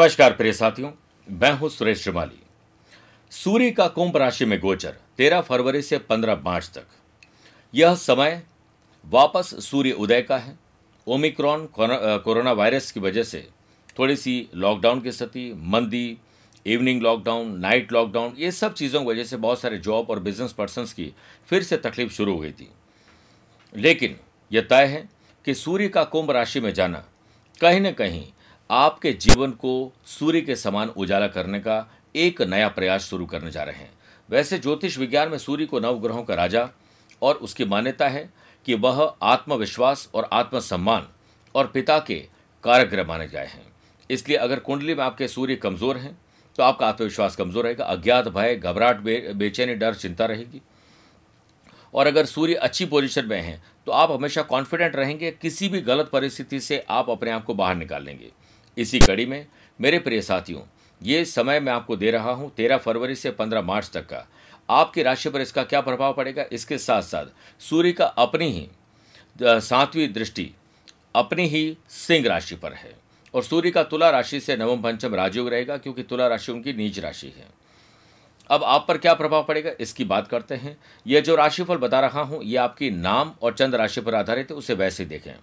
नमस्कार प्रिय साथियों, मैं हूँ सुरेश श्रीमाली। सूर्य का कुंभ राशि में गोचर 13 फरवरी से 15 मार्च तक। यह समय वापस सूर्य उदय का है। ओमिक्रॉन कोरोना वायरस की वजह से थोड़ी सी लॉकडाउन की स्थिति, मंदी, इवनिंग लॉकडाउन, नाइट लॉकडाउन, ये सब चीज़ों की वजह से बहुत सारे जॉब और बिज़नेस पर्सनस की फिर से तकलीफ़ शुरू हुई थी। लेकिन यह तय है कि सूर्य का कुंभ राशि में जाना कहीं ना कहीं आपके जीवन को सूर्य के समान उजाला करने का एक नया प्रयास शुरू करने जा रहे हैं। वैसे ज्योतिष विज्ञान में सूर्य को नवग्रहों का राजा और उसकी मान्यता है कि वह आत्मविश्वास और आत्मसम्मान और पिता के कारग्रह माने गए हैं। इसलिए अगर कुंडली में आपके सूर्य कमज़ोर हैं तो आपका आत्मविश्वास कमज़ोर रहेगा, अज्ञात भय, घबराहट बेचैनी, डर, चिंता रहेगी। और अगर सूर्य अच्छी पोजीशन में है तो आप हमेशा कॉन्फिडेंट रहेंगे, किसी भी गलत परिस्थिति से आप अपने आप को बाहर निकाल लेंगे। इसी कड़ी में, मेरे प्रिय साथियों, ये समय मैं आपको दे रहा हूँ तेरह फरवरी से पंद्रह मार्च तक का। आपकी राशि पर इसका क्या प्रभाव पड़ेगा? इसके साथ साथ सूर्य का अपनी ही सातवीं दृष्टि, अपनी ही सिंह राशि पर है। और सूर्य का तुला राशि से नवम पंचम राजयोग रहेगा, क्योंकि तुला राशि उनकी नीच राशि है। अब आप पर क्या प्रभाव पड़ेगा? इसकी बात करते हैं। यह जो राशिफल बता रहा हूँ यह आपकी नाम और चंद्र राशि पर आधारित है, उसे वैसे देखें।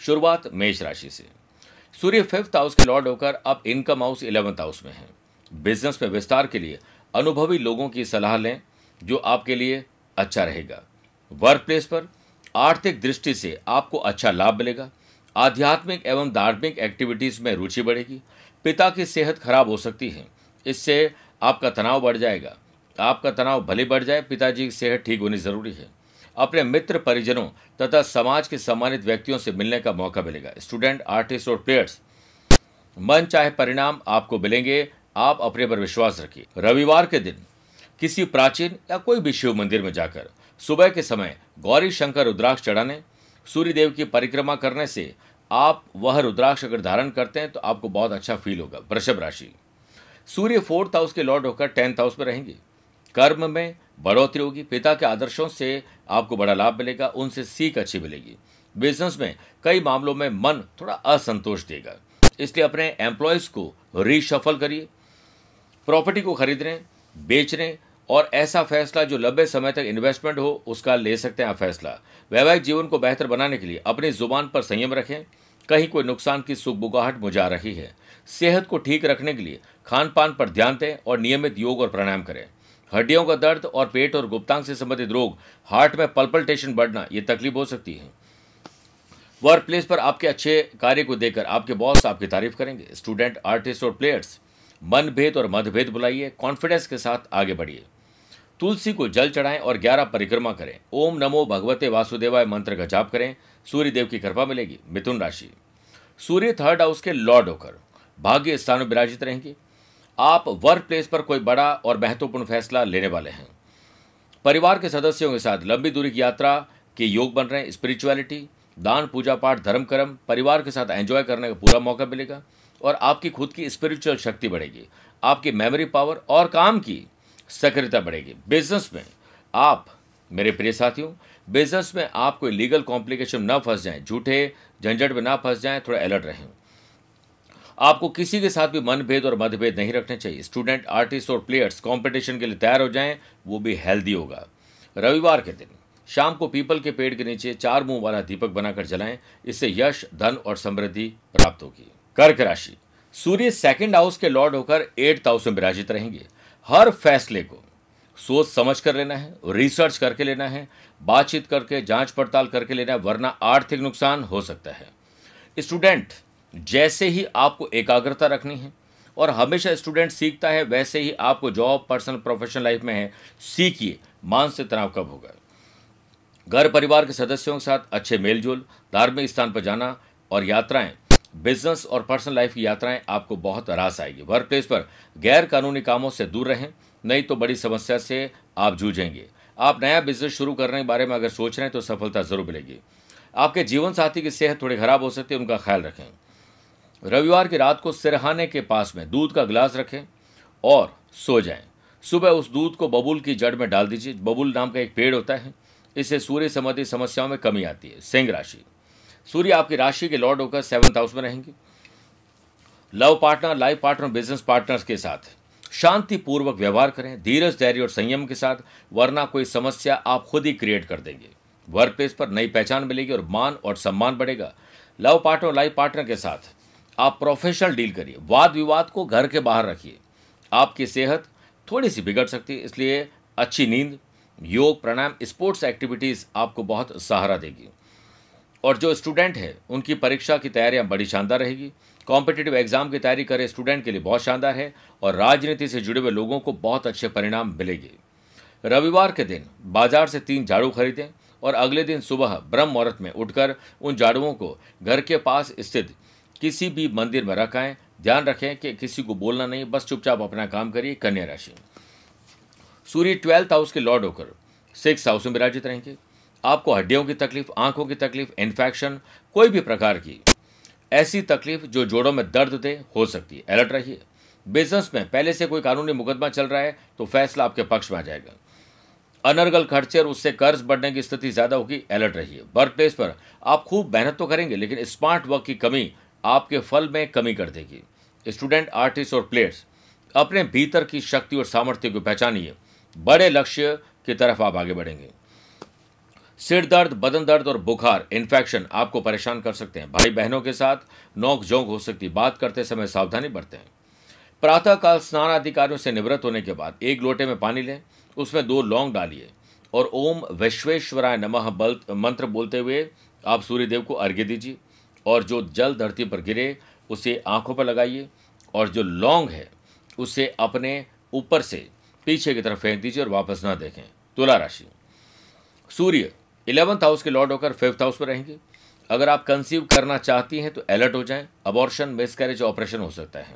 शुरुआत मेष राशि से। सूर्य फिफ्थ हाउस के लॉर्ड होकर अब इनकम हाउस इलेवंथ हाउस में है। बिज़नेस में विस्तार के लिए अनुभवी लोगों की सलाह लें, जो आपके लिए अच्छा रहेगा। वर्क प्लेस पर आर्थिक दृष्टि से आपको अच्छा लाभ मिलेगा। आध्यात्मिक एवं धार्मिक एक्टिविटीज़ में रुचि बढ़ेगी। पिता की सेहत खराब हो सकती है। इससे आपका तनाव बढ़ जाएगा। आपका तनाव भले बढ़ जाए, पिताजी की सेहत ठीक होनी ज़रूरी है। अपने मित्र परिजनों तथा समाज के सम्मानित व्यक्तियों से मिलने का मौका मिलेगा। स्टूडेंट आर्टिस्ट और प्लेयर्स मन चाहे परिणाम आपको मिलेंगे, आप अपने पर विश्वास रखिए। रविवार के दिन किसी प्राचीन या कोई भी शिव मंदिर में जाकर सुबह के समय गौरी शंकर रुद्राक्ष चढ़ाने, सूर्यदेव की परिक्रमा करने से आप वह रुद्राक्ष अगर धारण करते हैं तो आपको बहुत अच्छा फील होगा। वृषभ राशि। सूर्य फोर्थ हाउस के लॉर्ड होकर टेंथ हाउस में रहेंगे। कर्म में बढ़ोतरी होगी, पिता के आदर्शों से आपको बड़ा लाभ मिलेगा, उनसे सीख अच्छी मिलेगी। बिज़नेस में कई मामलों में मन थोड़ा असंतोष देगा। इसलिए अपने एम्प्लॉयज़ को रीशफल करिए प्रॉपर्टी को खरीदने, बेचने और ऐसा फैसला जो लंबे समय तक इन्वेस्टमेंट हो, उसका ले सकते हैं आप फैसला। वैवाहिक जीवन को बेहतर बनाने के लिए अपनी ज़ुबान पर संयम रखें। कहीं कोई नुकसान की सुखबुगाहट मुझा रही है। सेहत को ठीक रखने के लिए खान पान पर ध्यान दें और नियमित योग और प्राणायाम करें। हड्डियों का दर्द और पेट और गुप्तांग से संबंधित रोग, हार्ट में पल्पल्टेशन बढ़ना, ये तकलीफ़ हो सकती है। वर्क प्लेस पर आपके अच्छे कार्य को देखकर आपके बॉस आपकी तारीफ़ करेंगे। स्टूडेंट आर्टिस्ट और प्लेयर्स मनभेद और मतभेद बुलाइए कॉन्फिडेंस के साथ आगे बढ़िए। तुलसी को जल चढ़ाएँ और ग्यारह परिक्रमा करें। ओम नमो भगवते वासुदेवाय मंत्र का जाप करें सूर्य देव की कृपा मिलेगी, मिथुन राशि। सूर्य थर्ड हाउस के लॉर्ड होकर भाग्य स्थान विराजित रहेंगे। आप वर्क प्लेस पर कोई बड़ा और महत्वपूर्ण फैसला लेने वाले हैं। परिवार के सदस्यों के साथ लंबी दूरी की यात्रा के योग बन रहे हैं स्पिरिचुअलिटी दान, पूजा पाठ, धर्म कर्म, परिवार के साथ एंजॉय करने का पूरा मौका मिलेगा और आपकी खुद की स्पिरिचुअल शक्ति बढ़ेगी, आपकी मेमोरी पावर और काम की सक्रियता बढ़ेगी। बिज़नेस में आप, मेरे प्रिय साथियों बिज़नेस में आप कोई लीगल कॉम्प्लिकेशन न फंस जाएँ, झूठे, झंझट में ना फंस जाएँ, थोड़ा अलर्ट रहें। आपको किसी के साथ भी मनभेद और मतभेद नहीं रखने चाहिए। स्टूडेंट आर्टिस्ट और प्लेयर्स कंपटीशन के लिए तैयार हो जाएँ, वो भी हेल्दी होगा। रविवार के दिन, शाम को पीपल के पेड़ के नीचे चार मुँह वाला दीपक बनाकर जलाएँ, इससे यश, धन और समृद्धि प्राप्त होगी। कर्क राशि, सूर्य सेकंड हाउस के लॉर्ड होकर एट हाउस में विराजित रहेंगे। हर फैसले को सोच समझ कर लेना है रिसर्च करके लेना है, बातचीत करके, जाँच पड़ताल करके लेना है, वरना आर्थिक नुकसान हो सकता है। स्टूडेंट जैसे ही आपको एकाग्रता रखनी है और हमेशा स्टूडेंट सीखता है, वैसे ही आपको जॉब, पर्सनल, प्रोफेशनल लाइफ में है, सीखिए, मानसिक तनाव कब होगा। घर परिवार के सदस्यों के साथ अच्छे मेलजोल, धार्मिक स्थान पर जाना और यात्राएँ, बिज़नेस और पर्सनल लाइफ की यात्राएँ आपको बहुत रास आएगी। वर्क प्लेस पर गैर कानूनी कामों से दूर रहें, नहीं तो बड़ी समस्या से आप जूझेंगे। आप नया बिज़नेस शुरू करने के बारे में अगर सोच रहे हैं तो सफलता ज़रूर मिलेगी। आपके जीवन साथी की सेहत थोड़ी खराब हो सकती है, उनका ख्याल रखें। रविवार की रात को सिरहाने के पास में दूध का गिलास रखें और सो जाएँ। सुबह उस दूध को बबूल की जड़ में डाल दीजिए। बबूल नाम का एक पेड़ होता है। इससे सूर्य संबंधी समस्याओं में कमी आती है। सिंह राशि। सूर्य आपकी राशि के लॉर्ड होकर सेवंथ हाउस में रहेंगे। Love partner, life partner business partners के साथ शांतिपूर्वक व्यवहार करें। धीरज, धैर्य और संयम के साथ, वरना कोई समस्या आप खुद ही क्रिएट कर देंगे। वर्क प्लेस पर नई पहचान मिलेगी और मान और सम्मान बढ़ेगा। लव पार्टनर, लाइफ पार्टनर के साथ आप प्रोफेशनल डील करिए। वाद विवाद को घर के बाहर रखिए। आपकी सेहत थोड़ी सी बिगड़ सकती है, इसलिए अच्छी नींद, योग, प्राणायाम स्पोर्ट्स एक्टिविटीज़ आपको बहुत सहारा देगी। और जो स्टूडेंट है, उनकी परीक्षा की तैयारियाँ बड़ी शानदार रहेगी। कॉम्पिटेटिव एग्ज़ाम की तैयारी करे स्टूडेंट के लिए बहुत शानदार है और राजनीति से जुड़े हुए लोगों को बहुत अच्छे परिणाम मिलेंगे। रविवार के दिन बाज़ार से तीन झाड़ू खरीदें और अगले दिन सुबह ब्रह्म मुहूर्त में उठकर उन झाड़ुओं को घर के पास स्थित किसी भी मंदिर में रखाएँ, ध्यान रखें कि किसी को बोलना नहीं, बस चुपचाप अपना काम करिए, कन्या राशि। सूर्य ट्वेल्थ हाउस के लॉर्ड होकर सिक्स हाउस में विराजित रहेंगे। आपको हड्डियों की तकलीफ़, आँखों की तकलीफ़, इन्फेक्शन, कोई भी प्रकार की ऐसी तकलीफ़ जो जोड़ों में दर्द दे, हो सकती है। अलर्ट रहिए। बिज़नेस में पहले से कोई कानूनी मुकदमा चल रहा है तो फैसला आपके पक्ष में आ जाएगा। अनर्गल खर्चे और उससे कर्ज बढ़ने की स्थिति ज़्यादा होगी, अलर्ट रहिए। वर्क प्लेस पर आप खूब मेहनत तो करेंगे, लेकिन स्मार्ट वर्क की कमी आपके फल में कमी कर देगी। स्टूडेंट, आर्टिस्ट और प्लेयर्स, अपने भीतर की शक्ति और सामर्थ्य को पहचानिए। बड़े लक्ष्य की तरफ़ आप आगे बढ़ेंगे। सिर दर्द, बदन दर्द और बुखार इन्फेक्शन आपको परेशान कर सकते हैं। भाई बहनों के साथ नोक झोंक हो सकती बात करते समय सावधानी बरतें। प्रातःकाल स्नान अधिकारियों से निवृत्त होने के बाद एक लोटे में पानी लें, उसमें दो लौंग डालिए और ओम विश्वेश्वराय नमः बल, मंत्र बोलते हुए आप सूर्यदेव को अर्घ्य दीजिए। और जो जल धरती पर गिरे, उसे आँखों पर लगाइए, और जो लौंग है, उसे अपने ऊपर से पीछे की तरफ़ फेंक दीजिए और वापस ना देखें। तुला राशि। सूर्य, इलेवंथ हाउस के लॉर्ड होकर फिफ्थ हाउस पर रहेंगे। अगर आप कंसीव करना चाहती हैं तो अलर्ट हो जाएँ। अबॉर्शन, मिसकैरेज ऑपरेशन हो सकता है।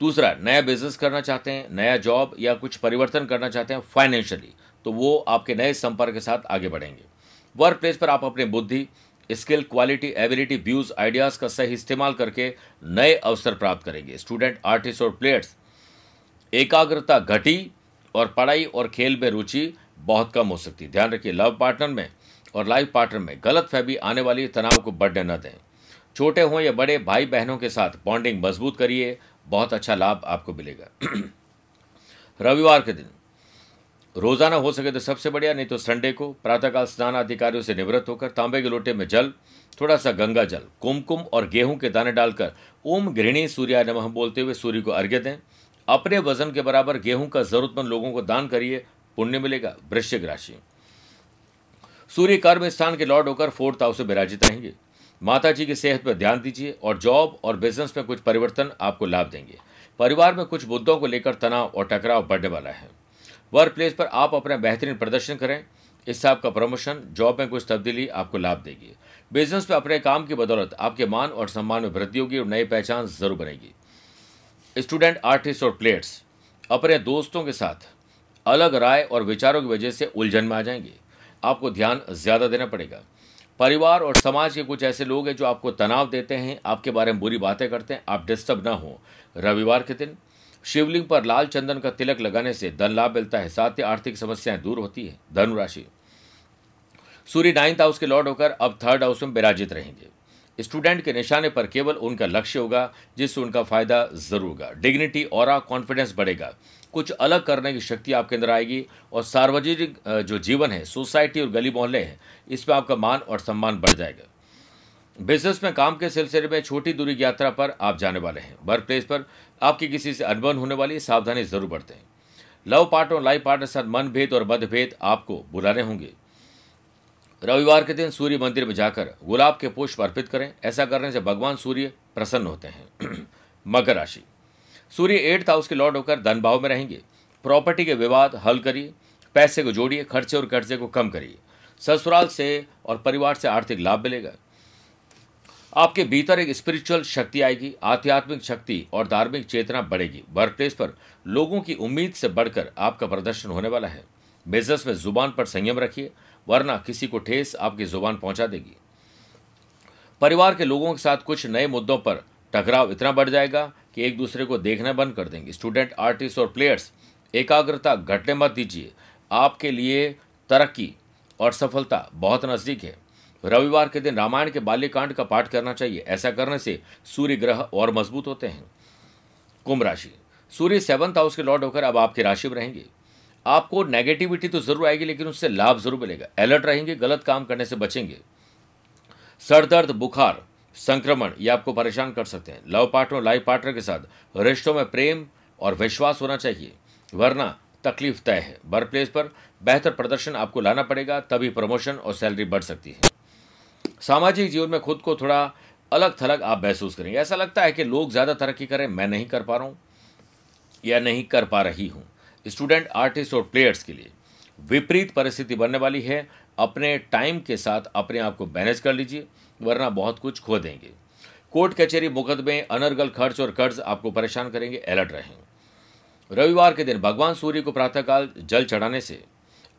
दूसरा, नया बिज़नेस करना चाहते हैं, नया जॉब या कुछ परिवर्तन करना चाहते हैं फाइनेंशियली तो वो आपके नए संपर्क के साथ आगे बढ़ेंगे। वर्क प्लेस पर आप अपनी बुद्धि skill, quality, ability, views, ideas का सही इस्तेमाल करके नए अवसर प्राप्त करेंगे। स्टूडेंट, आर्टिस्ट और प्लेयर्स, एकाग्रता घटी और पढ़ाई और खेल में रुचि बहुत कम हो सकती है। ध्यान रखिए लव पार्टनर में और लाइफ पार्टनर में गलत फहमी आने वाली तनाव को बढ़ने न दें। छोटे हों या बड़े, भाई बहनों के साथ बॉन्डिंग मज़बूत करिए, बहुत अच्छा लाभ आपको मिलेगा। रविवार के दिन रोज़ाना हो सके तो सबसे बढ़िया, नहीं तो संडे को प्रातःकाल स्नान अधिकारियों से निवृत्त होकर तांबे के लोटे में जल, थोड़ा सा गंगा जल, कुमकुम और गेहूँ के दाने डालकर ओम गृहिणी सूर्या नमः बोलते हुए सूर्य को अर्घ्य दें। अपने वज़न के बराबर गेहूँ का जरूरतमंद लोगों को दान करिए, पुण्य मिलेगा, वृश्चिक राशि। सूर्य कर्म स्थान के लॉर्ड होकर फोर्थ हाउस में विराजित रहेंगे। माता जी की सेहत पर ध्यान दीजिए और जॉब और बिज़नेस में कुछ परिवर्तन आपको लाभ देंगे। परिवार में कुछ मुद्दों को लेकर तनाव और टकराव बढ़ने वाला है। वर्क प्लेस पर आप अपना बेहतरीन प्रदर्शन करें। इससे आपका प्रमोशन जॉब में कुछ तब्दीली आपको लाभ देगी। बिज़नेस में अपने काम की बदौलत आपके मान और सम्मान में वृद्धि होगी और नई पहचान ज़रूर बनेगी। स्टूडेंट आर्टिस्ट और प्लेयर्स अपने दोस्तों के साथ अलग राय और विचारों की वजह से उलझन में आ जाएँगे। आपको ध्यान ज़्यादा देना पड़ेगा। परिवार और समाज के कुछ ऐसे लोग हैं जो आपको तनाव देते हैं, आपके बारे में बुरी बातें करते हैं, आप डिस्टर्ब ना हो। रविवार के दिन शिवलिंग पर लाल चंदन का तिलक लगाने से धन लाभ मिलता है, साथ ही आर्थिक समस्याएँ दूर होती है। धनुराशि सूर्य नाइन्थ हाउस के लॉर्ड होकर अब थर्ड हाउस में विराजित रहेंगे। स्टूडेंट के निशाने पर केवल उनका लक्ष्य होगा, जिससे उनका फ़ायदा ज़रूर होगा। डिग्निटी और कॉन्फिडेंस बढ़ेगा। कुछ अलग करने की शक्ति आपके अंदर आएगी और सार्वजनिक जो जीवन है सोसाइटी और गली मोहल्ले हैं, इसमें आपका मान और सम्मान बढ़ जाएगा। बिज़नेस में काम के सिलसिले में छोटी दूरी की यात्रा पर आप जाने वाले हैं। वर्क प्लेस पर आपकी किसी से अनबन होने वाली सावधानी ज़रूर बरतें। लव पार्टनर लाइफ पार्टनर साथ मनभेद और मतभेद आपको बुलाने होंगे। रविवार के दिन सूर्य मंदिर में जाकर गुलाब के पुष्प अर्पित करें। ऐसा करने से भगवान सूर्य प्रसन्न होते हैं। मकर राशि। सूर्य एट्थ हाउस के लॉर्ड होकर धन भाव में रहेंगे। प्रॉपर्टी के विवाद हल करिए। पैसे को जोड़िए। खर्चे और कर्जे को कम करिए। ससुराल से और परिवार से आर्थिक लाभ मिलेगा। आपके भीतर एक स्पिरिचुअल शक्ति आएगी, आध्यात्मिक शक्ति और धार्मिक चेतना बढ़ेगी। वर्क प्लेस पर लोगों की उम्मीद से बढ़कर आपका प्रदर्शन होने वाला है। बिज़नेस में ज़ुबान पर संयम रखिए, वरना किसी को ठेस आपकी ज़ुबान पहुँचा देगी। परिवार के लोगों के साथ कुछ नए मुद्दों पर टकराव इतना बढ़ जाएगा कि एक दूसरे को देखना बंद कर देंगे। स्टूडेंट आर्टिस्ट और प्लेयर्स एकाग्रता घटने मत दीजिए। आपके लिए तरक्की और सफलता बहुत नज़दीक है। रविवार के दिन रामायण के बाल्यकांड का पाठ करना चाहिए। ऐसा करने से सूर्य ग्रह और मज़बूत होते हैं। कुंभ राशि। सूर्य सेवंथ हाउस के लॉर्ड होकर अब आपकी राशि में रहेंगे। आपको नेगेटिविटी तो ज़रूर आएगी, लेकिन उससे लाभ ज़रूर मिलेगा। अलर्ट रहेंगे, गलत काम करने से बचेंगे। सर दर्द बुखार, संक्रमण, ये आपको परेशान कर सकते हैं। लव पार्टनर, लाइफ पार्टनर के साथ रिश्तों में प्रेम और विश्वास होना चाहिए, वरना तकलीफ़ तय है। वर्क प्लेस पर बेहतर प्रदर्शन आपको लाना पड़ेगा, तभी प्रमोशन और सैलरी बढ़ सकती है। सामाजिक जीवन में खुद को थोड़ा अलग थलग आप महसूस करेंगे। ऐसा लगता है कि लोग ज़्यादा तरक्की करें, मैं नहीं कर पा रहा हूँ या नहीं कर पा रही हूँ। स्टूडेंट, आर्टिस्ट और प्लेयर्स के लिए विपरीत परिस्थिति बनने वाली है। अपने टाइम के साथ अपने आप को मैनेज कर लीजिए, वरना बहुत कुछ खो देंगे। कोर्ट, कचहरी, मुकदमे, अनर्गल खर्च और कर्ज आपको परेशान करेंगे अलर्ट रहें रविवार के दिन भगवान सूर्य को प्रातःकाल जल चढ़ाने से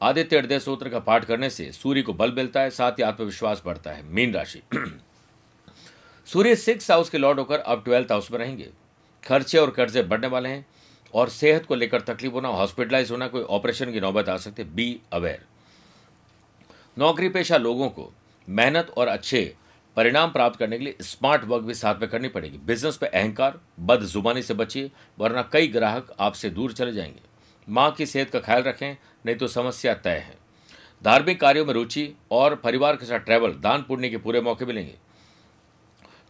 आदित्य हृदय सूत्र का पाठ करने से सूर्य को बल मिलता है, साथ ही आत्मविश्वास बढ़ता है, मीन राशि। सूर्य सिक्स हाउस के लॉर्ड होकर अब ट्वेल्थ हाउस में रहेंगे। खर्चे और कर्जे बढ़ने वाले हैं और सेहत को लेकर तकलीफ़ होना, हॉस्पिटलाइज होना, कोई ऑपरेशन की नौबत आ सकती है। Be aware. नौकरी पेशा लोगों को मेहनत और अच्छे परिणाम प्राप्त करने के लिए स्मार्ट वर्क भी साथ में करनी पड़ेगी। बिज़नेस पर अहंकार, बदजुबानी से बचिए, वरना कई ग्राहक आपसे दूर चले जाएँगे। माँ की सेहत का ख्याल रखें, नहीं तो समस्या तय है। धार्मिक कार्यों में रुचि और परिवार के साथ ट्रैवल दान पुण्य के पूरे मौके मिलेंगे।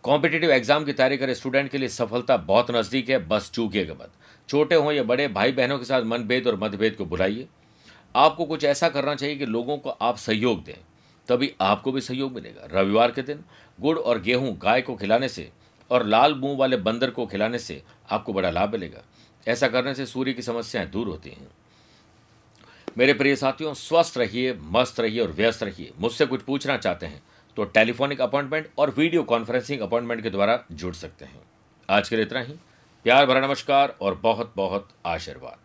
कॉम्पिटेटिव एग्ज़ाम की तैयारी करें स्टूडेंट के लिए सफलता बहुत नज़दीक है, बस चूकिएगा मत छोटे हों या बड़े भाई बहनों के साथ मनभेद और मतभेद को बुलाइए आपको कुछ ऐसा करना चाहिए कि लोगों को आप सहयोग दें, तभी आपको भी सहयोग मिलेगा। रविवार के दिन गुड़ और गेहूँ गाय को खिलाने से और लाल मुँह वाले बंदर को खिलाने से आपको बड़ा लाभ मिलेगा। ऐसा करने से सूर्य की समस्याएँ दूर होती हैं। मेरे प्रिय साथियों, स्वस्थ रहिए, मस्त रहिए और व्यस्त रहिए। मुझसे कुछ पूछना चाहते हैं तो टेलीफोनिक अपॉइंटमेंट और वीडियो कॉन्फ्रेंसिंग अपॉइंटमेंट के द्वारा जुड़ सकते हैं। आज के लिए इतना ही। प्यार भरा नमस्कार और बहुत बहुत आशीर्वाद।